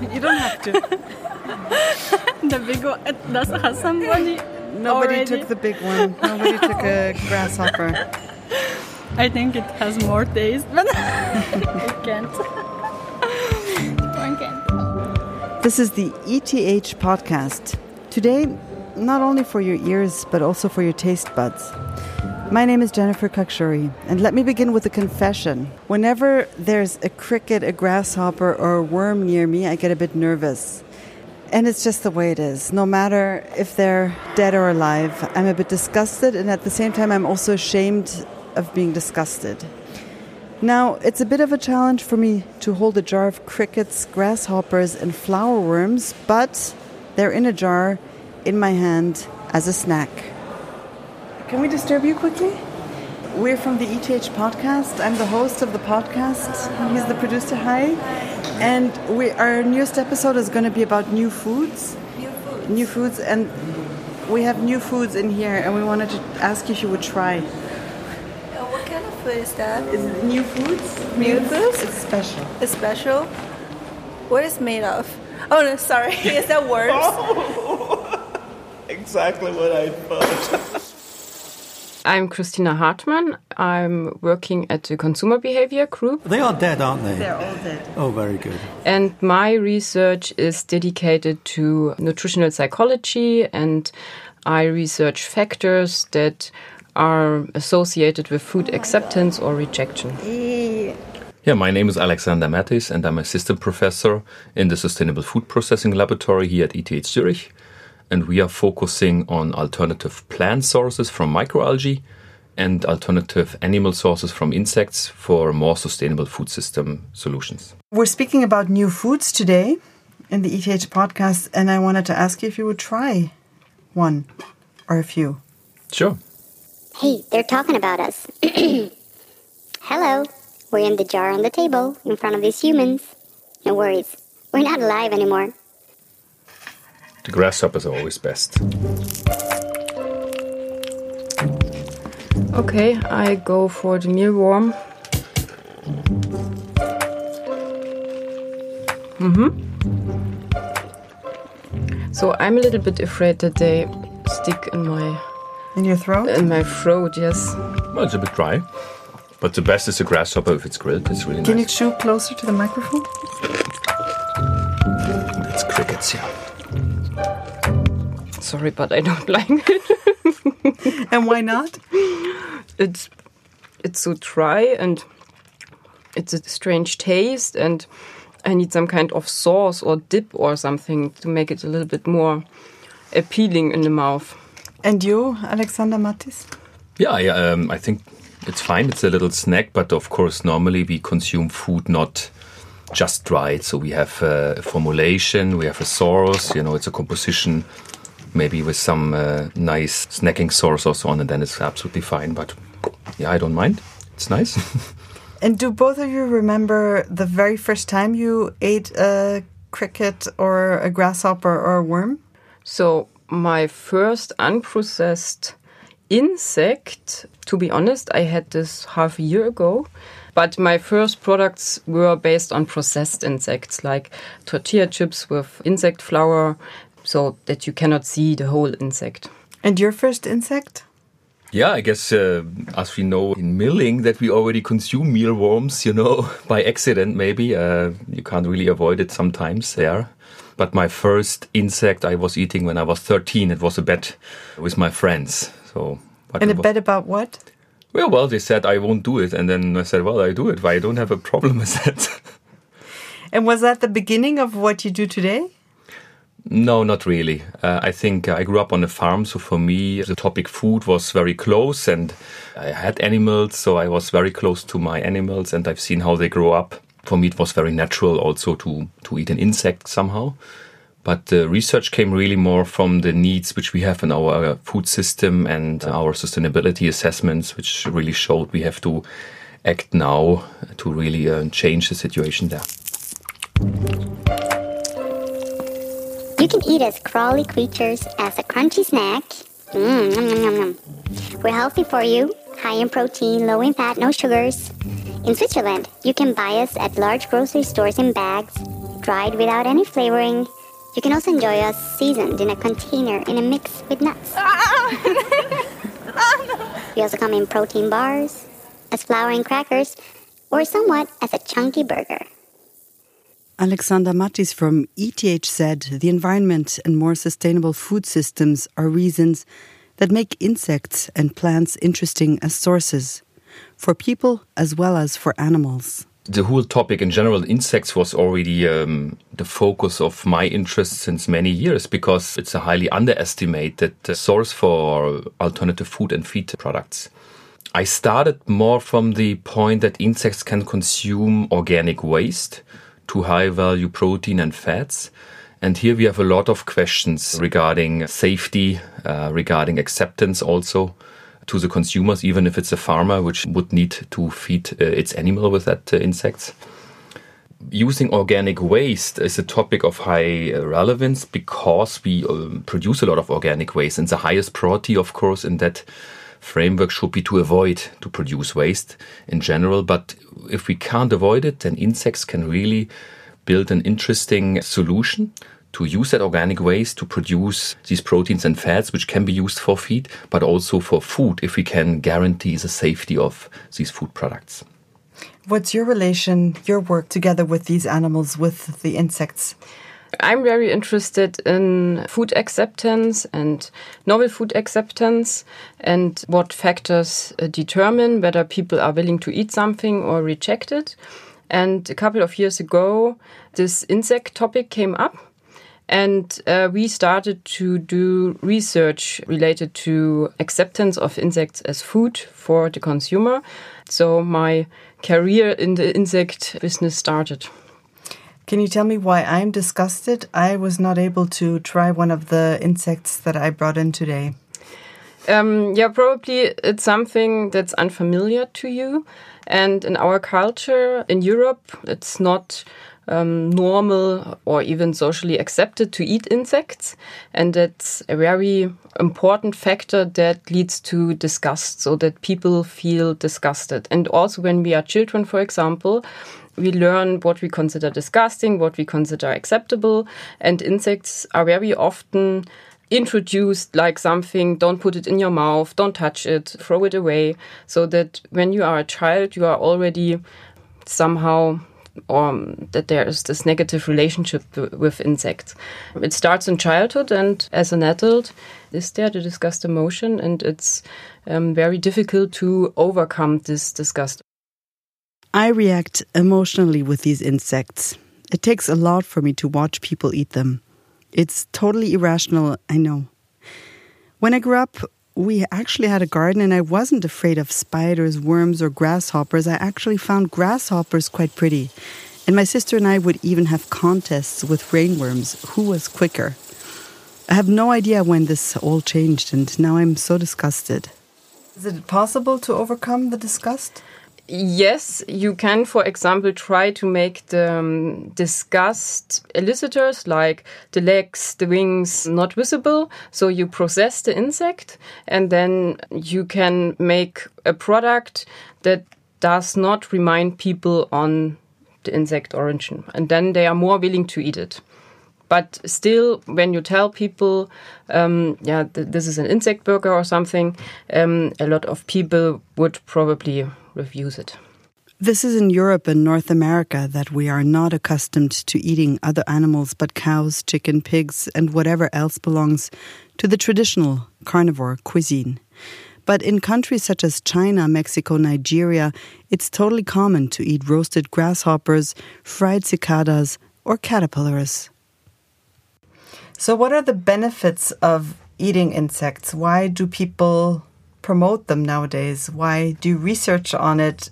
You don't have to. the big one. Does has somebody? Nobody already? took the big one. Nobody took a grasshopper. I think it has more taste, but it can't. One can't. This is the ETH podcast. Today, not only for your ears, but also for your taste buds. My name is Jennifer Khakshouri, and let me begin with a confession. Whenever there's a cricket, a grasshopper, or a worm near me, I get a bit nervous. And it's just the way it is. No matter if they're dead or alive, I'm a bit disgusted, and at the same time, I'm also ashamed of being disgusted. Now, it's a bit of a challenge for me to hold a jar of crickets, grasshoppers, and flour worms, but they're in a jar in my hand as a snack. Can we disturb you quickly? We're from the ETH podcast. I'm the host of the podcast. He's the producer. Hi. And we, our newest episode is going to be about new foods. New foods. New foods. And we have new foods in here, and we wanted to ask you if you would try. Uh, what kind of food is that? Is it new foods? New foods? It's special. It's special. What is made of? Oh no, sorry. is that worms? Exactly what I thought. I'm Christina Hartmann. I'm working at the Consumer Behavior Group, They are dead, aren't they? They're all dead. Oh, very good. and my research is dedicated to nutritional psychology, and I research factors that are associated with food oh acceptance or rejection. Yeah, my name is Alexander Mathys, and I'm assistant professor in the Sustainable Food Processing Laboratory here at ETH Zurich. And we are focusing on alternative plant sources from microalgae and alternative animal sources from insects for more sustainable food system solutions. We're speaking about new foods today in the ETH podcast, and I wanted to ask you if you would try one or a few. Sure. Hey, they're talking about us. Hello. We're in the jar on the table in front of these humans. No worries. We're not alive anymore. The grasshoppers are always best. Okay, I go for the mealworm. Mm-hmm. So I'm a little bit afraid that they stick in my In your throat? in my throat. Yes. Well, it's a bit dry, but the best is a grasshopper if it's grilled. It's really nice. Can you chew closer to the microphone? It's crickets, yeah. Sorry, but I don't like it. And why not? it's it's so dry and it's a strange taste and I need some kind of sauce or dip or something to make it a little bit more appealing in the mouth. And you, Alexander Mathys? Yeah, I, um, I think it's fine. It's a little snack, but of course, normally we consume food not just dried. So we have uh, a formulation, we have a sauce. You know, it's a composition, maybe with some uh, nice snacking sauce or so on, and then it's absolutely fine. But yeah, I don't mind. It's nice. And do both of you remember the very first time you ate a cricket or a grasshopper or a worm? So my first unprocessed insect, to be honest, I had this half a year ago. But my first products were based on processed insects, like tortilla chips with insect flour, so that you cannot see the whole insect. And your first insect? yeah, I guess uh, as we know in milling that we already consume mealworms, you know, by accident maybe. Uh, you can't really avoid it sometimes there. But my first insect I was eating when I was 13, it was a bet with my friends. So, but And a wa- bet about what? Well, well, they said I won't do it, and then I said, well, I do it. Why I don't have a problem with that. And was that the beginning of what you do today? No, not really. Uh, I think I grew up on a farm, so for me, the topic food was very close, and I had animals, so I was very close to my animals, and I've seen how they grow up. For me, it was very natural also to to eat an insect somehow. But the research came really more from the needs which we have in our uh, food system and our sustainability assessments, which really showed we have to act now to really uh, change the situation there. You can eat as crawly creatures as a crunchy snack. Mmm. We're healthy for you, high in protein, low in fat, no sugars. In Switzerland, you can buy us at large grocery stores in bags. dried without any flavoring. You can also enjoy us seasoned in a container in a mix with nuts. We also come in protein bars, as flour and crackers, or somewhat as a chunky burger. Alexander Mathys from ETH said the environment and more sustainable food systems are reasons that make insects and plants interesting as sources for people as well as for animals. The whole topic in general, insects, was already um, the focus of my interest since many years because it's a highly underestimated source for alternative food and feed products. I started more from the point that insects can consume organic waste to high value protein and fats. And here we have a lot of questions regarding safety, uh, regarding acceptance also to the consumers, even if it's a farmer which would need to feed uh, its animal with that uh, insects. Using organic waste is a topic of high uh, relevance because we um, produce a lot of organic waste, and the highest priority, of course, in that framework should be to avoid to produce waste in general. But if we can't avoid it, then insects can really build an interesting solution to use that organic waste to produce these proteins and fats, which can be used for feed, but also for food if we can guarantee the safety of these food products. What's your relation, your work together with these animals, with the insects? I'm very interested in food acceptance and novel food acceptance and what factors uh, determine whether people are willing to eat something or reject it. And a couple of years ago, this insect topic came up. And uh, we started to do research related to acceptance of insects as food for the consumer. So my career in the insect business started. Can you tell me why I'm disgusted? I was not able to try one of the insects that I brought in today. Um, yeah, probably it's something that's unfamiliar to you. And in our culture in Europe, it's not um, normal or even socially accepted to eat insects. And that's a very important factor that leads to disgust, so that people feel disgusted. And also, when we are children, for example, we learn what we consider disgusting, what we consider acceptable, and insects are very often introduced like something don't put it in your mouth, don't touch it, throw it away, so that when you are a child, you are already somehow or um, that there is this negative relationship with insects. It starts in childhood, and as an adult, is there the disgust emotion, and it's um, very difficult to overcome this disgust. I react emotionally with these insects. It takes a lot for me to watch people eat them. It's totally irrational, I know. When I grew up, we actually had a garden and I wasn't afraid of spiders, worms, or grasshoppers. I actually found grasshoppers quite pretty. And my sister and I would even have contests with rainworms who was quicker. I have no idea when this all changed, and now I'm so disgusted. Is it possible to overcome the disgust? Yes, you can, for example, try to make the um, disgust elicitors like the legs, the wings not visible. So you process the insect and then you can make a product that does not remind people on the insect origin. And then they are more willing to eat it. But still, when you tell people, um, yeah, th this is an insect burger or something, um, a lot of people would probably refuse it. This is in Europe and North America that we are not accustomed to eating other animals but cows, chicken, pigs, and whatever else belongs to the traditional carnivore cuisine. But in countries such as China, Mexico, Nigeria, it's totally common to eat roasted grasshoppers, fried cicadas, or caterpillars. So, what are the benefits of eating insects? Why do people promote them nowadays? Why do research on it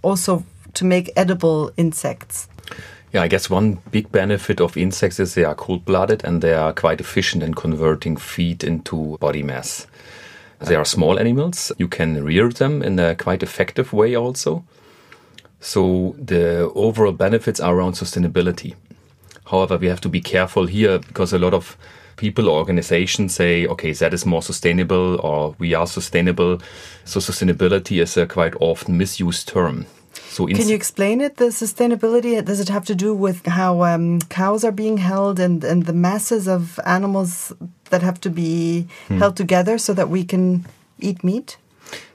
also to make edible insects? Yeah, I guess one big benefit of insects is they are cold blooded and they are quite efficient in converting feed into body mass. They are small animals. You can rear them in a quite effective way also. So the overall benefits are around sustainability. However, we have to be careful here because a lot of people or organizations say, okay, that is more sustainable or we are sustainable. So sustainability is a quite often misused term. So Can you explain it? The sustainability does it have to do with how um, cows are being held and and the masses of animals that have to be Hmm. held together so that we can eat meat?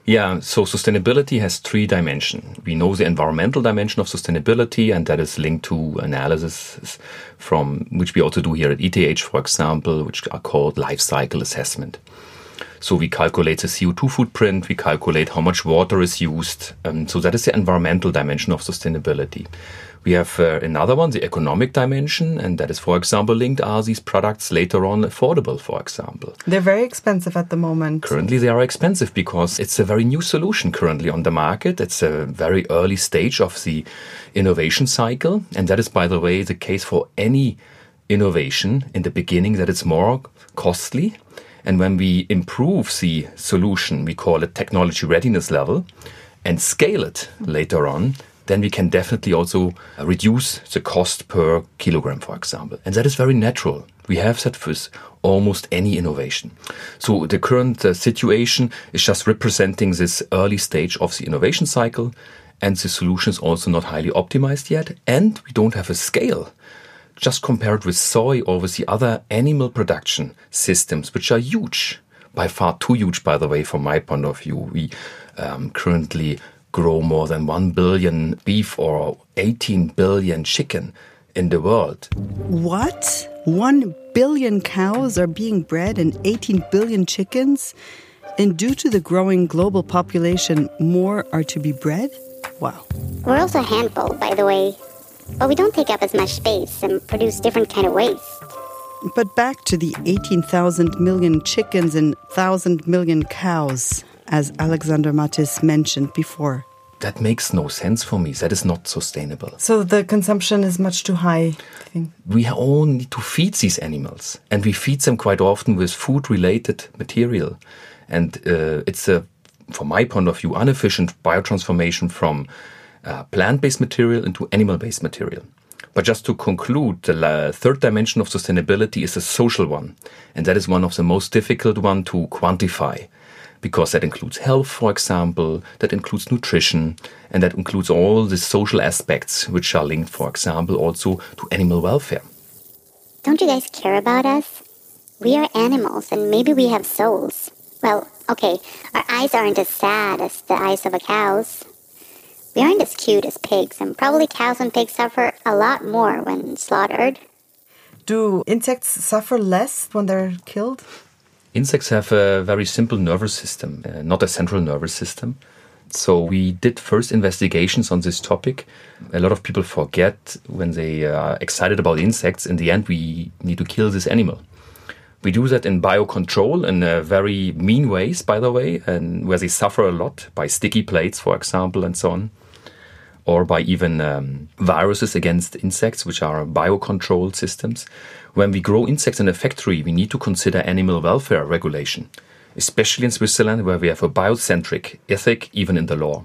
Yeah, so sustainability has three dimensions. We know the environmental dimension of sustainability, and that is linked to analysis from which we also do here at ETH, for example, which are called life cycle assessment. So we calculate the CO2 footprint, we calculate how much water is used. Um, so that is the environmental dimension of sustainability. We have uh, another one, the economic dimension, and that is, for example, linked are these products later on affordable, for example. They're very expensive at the moment. Currently, they are expensive because it's a very new solution currently on the market. It's a very early stage of the innovation cycle. And that is, by the way, the case for any innovation in the beginning that it's more costly. And when we improve the solution, we call it technology readiness level, and scale it later on, then we can definitely also uh, reduce the cost per kilogram, for example. And that is very natural. We have that with almost any innovation. So the current uh, situation is just representing this early stage of the innovation cycle, and the solution is also not highly optimized yet, and we don't have a scale. Just compared with soy or with the other animal production systems, which are huge, by far too huge, by the way, from my point of view. We um, currently grow more than 1 billion beef or 18 billion chicken in the world. What? One billion cows are being bred and 18 billion chickens? And due to the growing global population, more are to be bred? Wow. We're also a handful, by the way. But we don't take up as much space and produce different kind of waste. But back to the 18,000 million chickens and 1,000 million cows, as Alexander Mathys mentioned before. That makes no sense for me. That is not sustainable. So the consumption is much too high. We all need to feed these animals, and we feed them quite often with food related material. And uh, it's a, from my point of view, inefficient biotransformation from uh, plant based material into animal based material. But just to conclude, the third dimension of sustainability is a social one, and that is one of the most difficult one to quantify because that includes health, for example, that includes nutrition, and that includes all the social aspects which are linked, for example, also to animal welfare. Don't you guys care about us? We are animals and maybe we have souls. Well, okay, our eyes aren't as sad as the eyes of a cow's. We aren't as cute as pigs, and probably cows and pigs suffer a lot more when slaughtered. Do insects suffer less when they're killed? Insects have a very simple nervous system, uh, not a central nervous system. So we did first investigations on this topic. A lot of people forget when they are excited about insects, in the end, we need to kill this animal. We do that in biocontrol in uh, very mean ways, by the way, and where they suffer a lot by sticky plates, for example, and so on, or by even um, viruses against insects, which are biocontrol systems. When we grow insects in a factory, we need to consider animal welfare regulation, especially in Switzerland, where we have a biocentric ethic, even in the law.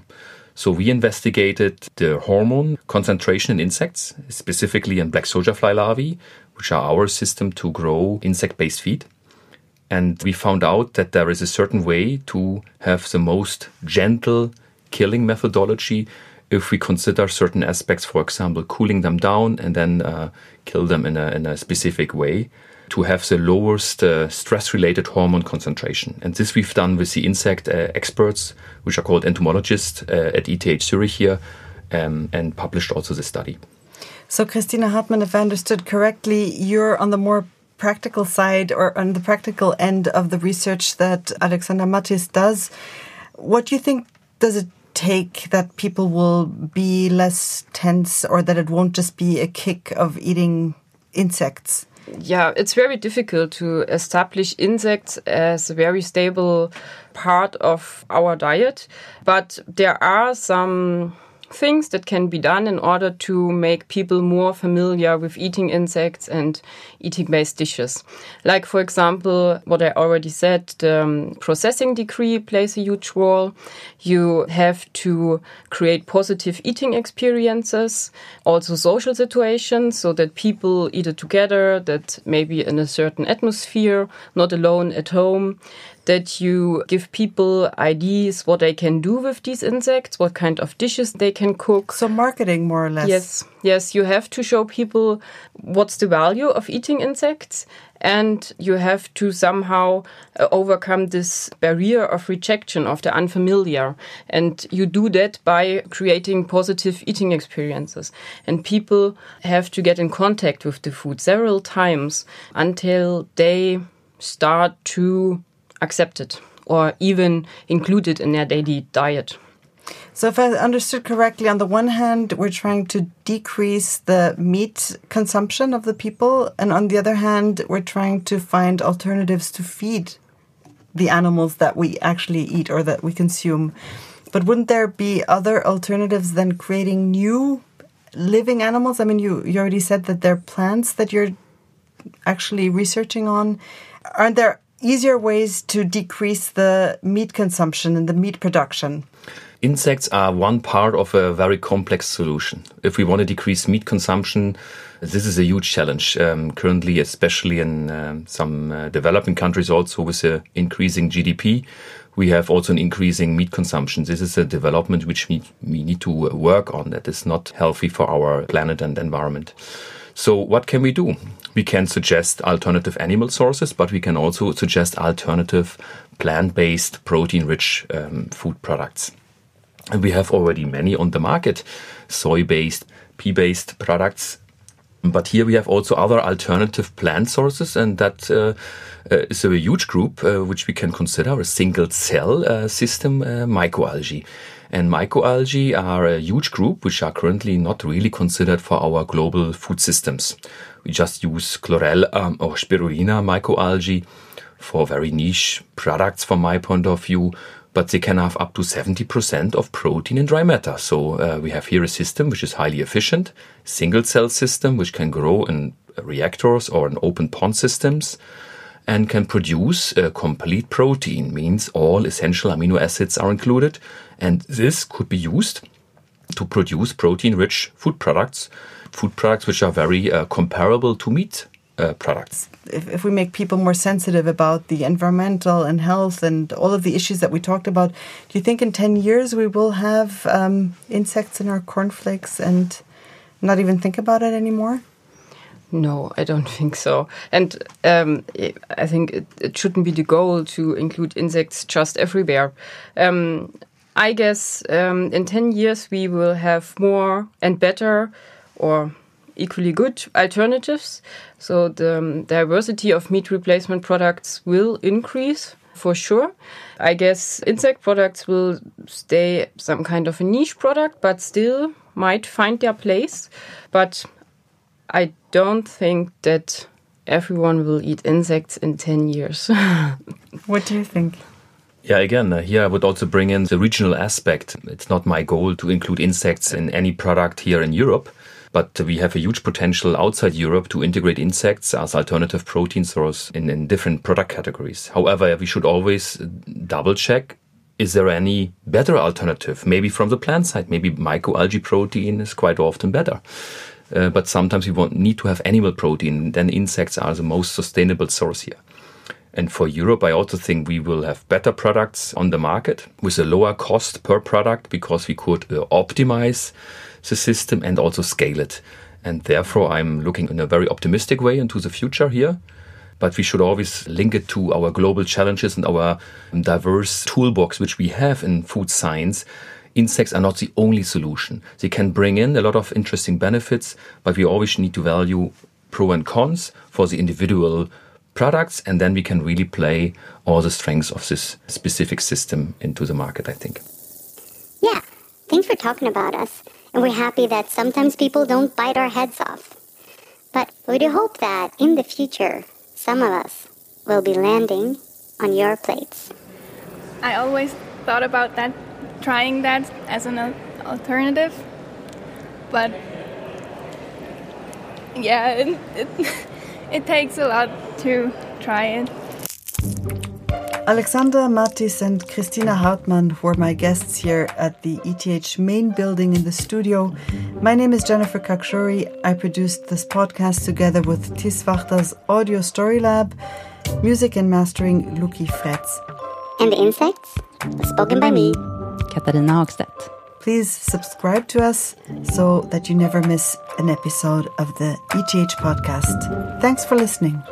So we investigated the hormone concentration in insects, specifically in black soldier fly larvae, which are our system to grow insect based feed. And we found out that there is a certain way to have the most gentle killing methodology if we consider certain aspects, for example, cooling them down and then uh, kill them in a, in a specific way to have the lowest uh, stress related hormone concentration. And this we've done with the insect uh, experts, which are called entomologists uh, at ETH Zurich here, um, and published also the study. So, Christina Hartmann, if I understood correctly, you're on the more practical side or on the practical end of the research that Alexander Mathys does. What do you think does it take that people will be less tense or that it won't just be a kick of eating insects? yeah, it's very difficult to establish insects as a very stable part of our diet, but there are some things that can be done in order to make people more familiar with eating insects and eating based dishes. Like, for example, what I already said, the um, processing decree plays a huge role. You have to create positive eating experiences, also social situations, so that people eat it together, that maybe in a certain atmosphere, not alone at home that you give people ideas what they can do with these insects, what kind of dishes they can cook. So marketing, more or less. Yes, yes, you have to show people what's the value of eating insects, and you have to somehow uh, overcome this barrier of rejection of the unfamiliar. And you do that by creating positive eating experiences. And people have to get in contact with the food several times until they start to accept it or even include it in their daily diet. So, if I understood correctly, on the one hand, we're trying to decrease the meat consumption of the people, and on the other hand, we're trying to find alternatives to feed the animals that we actually eat or that we consume. But wouldn't there be other alternatives than creating new living animals? I mean, you, you already said that there are plants that you're actually researching on. Aren't there easier ways to decrease the meat consumption and the meat production? Insects are one part of a very complex solution. If we want to decrease meat consumption, this is a huge challenge. Um, currently, especially in um, some uh, developing countries, also with the increasing GDP, we have also an increasing meat consumption. This is a development which we, we need to work on. That is not healthy for our planet and environment. So, what can we do? We can suggest alternative animal sources, but we can also suggest alternative plant based, protein rich um, food products. And we have already many on the market soy based, pea based products. But here we have also other alternative plant sources, and that uh, uh, is a huge group uh, which we can consider a single cell uh, system uh, microalgae. And microalgae are a huge group which are currently not really considered for our global food systems. We just use chlorella um, or spirulina microalgae for very niche products from my point of view, but they can have up to 70% of protein in dry matter. So uh, we have here a system which is highly efficient, single cell system which can grow in reactors or in open pond systems and can produce a complete protein, means all essential amino acids are included. And this could be used to produce protein rich food products, food products which are very uh, comparable to meat uh, products. If, if we make people more sensitive about the environmental and health and all of the issues that we talked about, do you think in 10 years we will have um, insects in our cornflakes and not even think about it anymore? No, I don't think so. And um, I think it, it, shouldn't be the goal to include insects just everywhere. Um, I guess um, in 10 years we will have more and better or equally good alternatives. So the um, diversity of meat replacement products will increase for sure. I guess insect products will stay some kind of a niche product, but still might find their place. But I don't think that everyone will eat insects in 10 years. what do you think? Yeah, again, uh, here I would also bring in the regional aspect. It's not my goal to include insects in any product here in Europe. But we have a huge potential outside Europe to integrate insects as alternative protein source in, in different product categories. However, we should always double check is there any better alternative? Maybe from the plant side, maybe microalgae protein is quite often better. Uh, but sometimes we won't need to have animal protein. Then insects are the most sustainable source here. And for Europe, I also think we will have better products on the market with a lower cost per product because we could uh, optimize the system and also scale it. And therefore, I'm looking in a very optimistic way into the future here. But we should always link it to our global challenges and our diverse toolbox, which we have in food science. Insects are not the only solution. They can bring in a lot of interesting benefits, but we always need to value pro and cons for the individual products, and then we can really play all the strengths of this specific system into the market, I think. Yeah, thanks for talking about us and we're happy that sometimes people don't bite our heads off. But we do hope that in the future, some of us will be landing on your plates. I always thought about that, trying that as an alternative, but yeah, it, it, it takes a lot to try it. Alexander Mathys and Christina Hartmann were my guests here at the ETH main building in the studio. My name is Jennifer Khakshouri. I produced this podcast together with This Wachter's Audio Story Lab, music and mastering Luki Fretz. And the insects spoken by me. Katarina Hagstedt. Please subscribe to us so that you never miss an episode of the ETH podcast. Thanks for listening.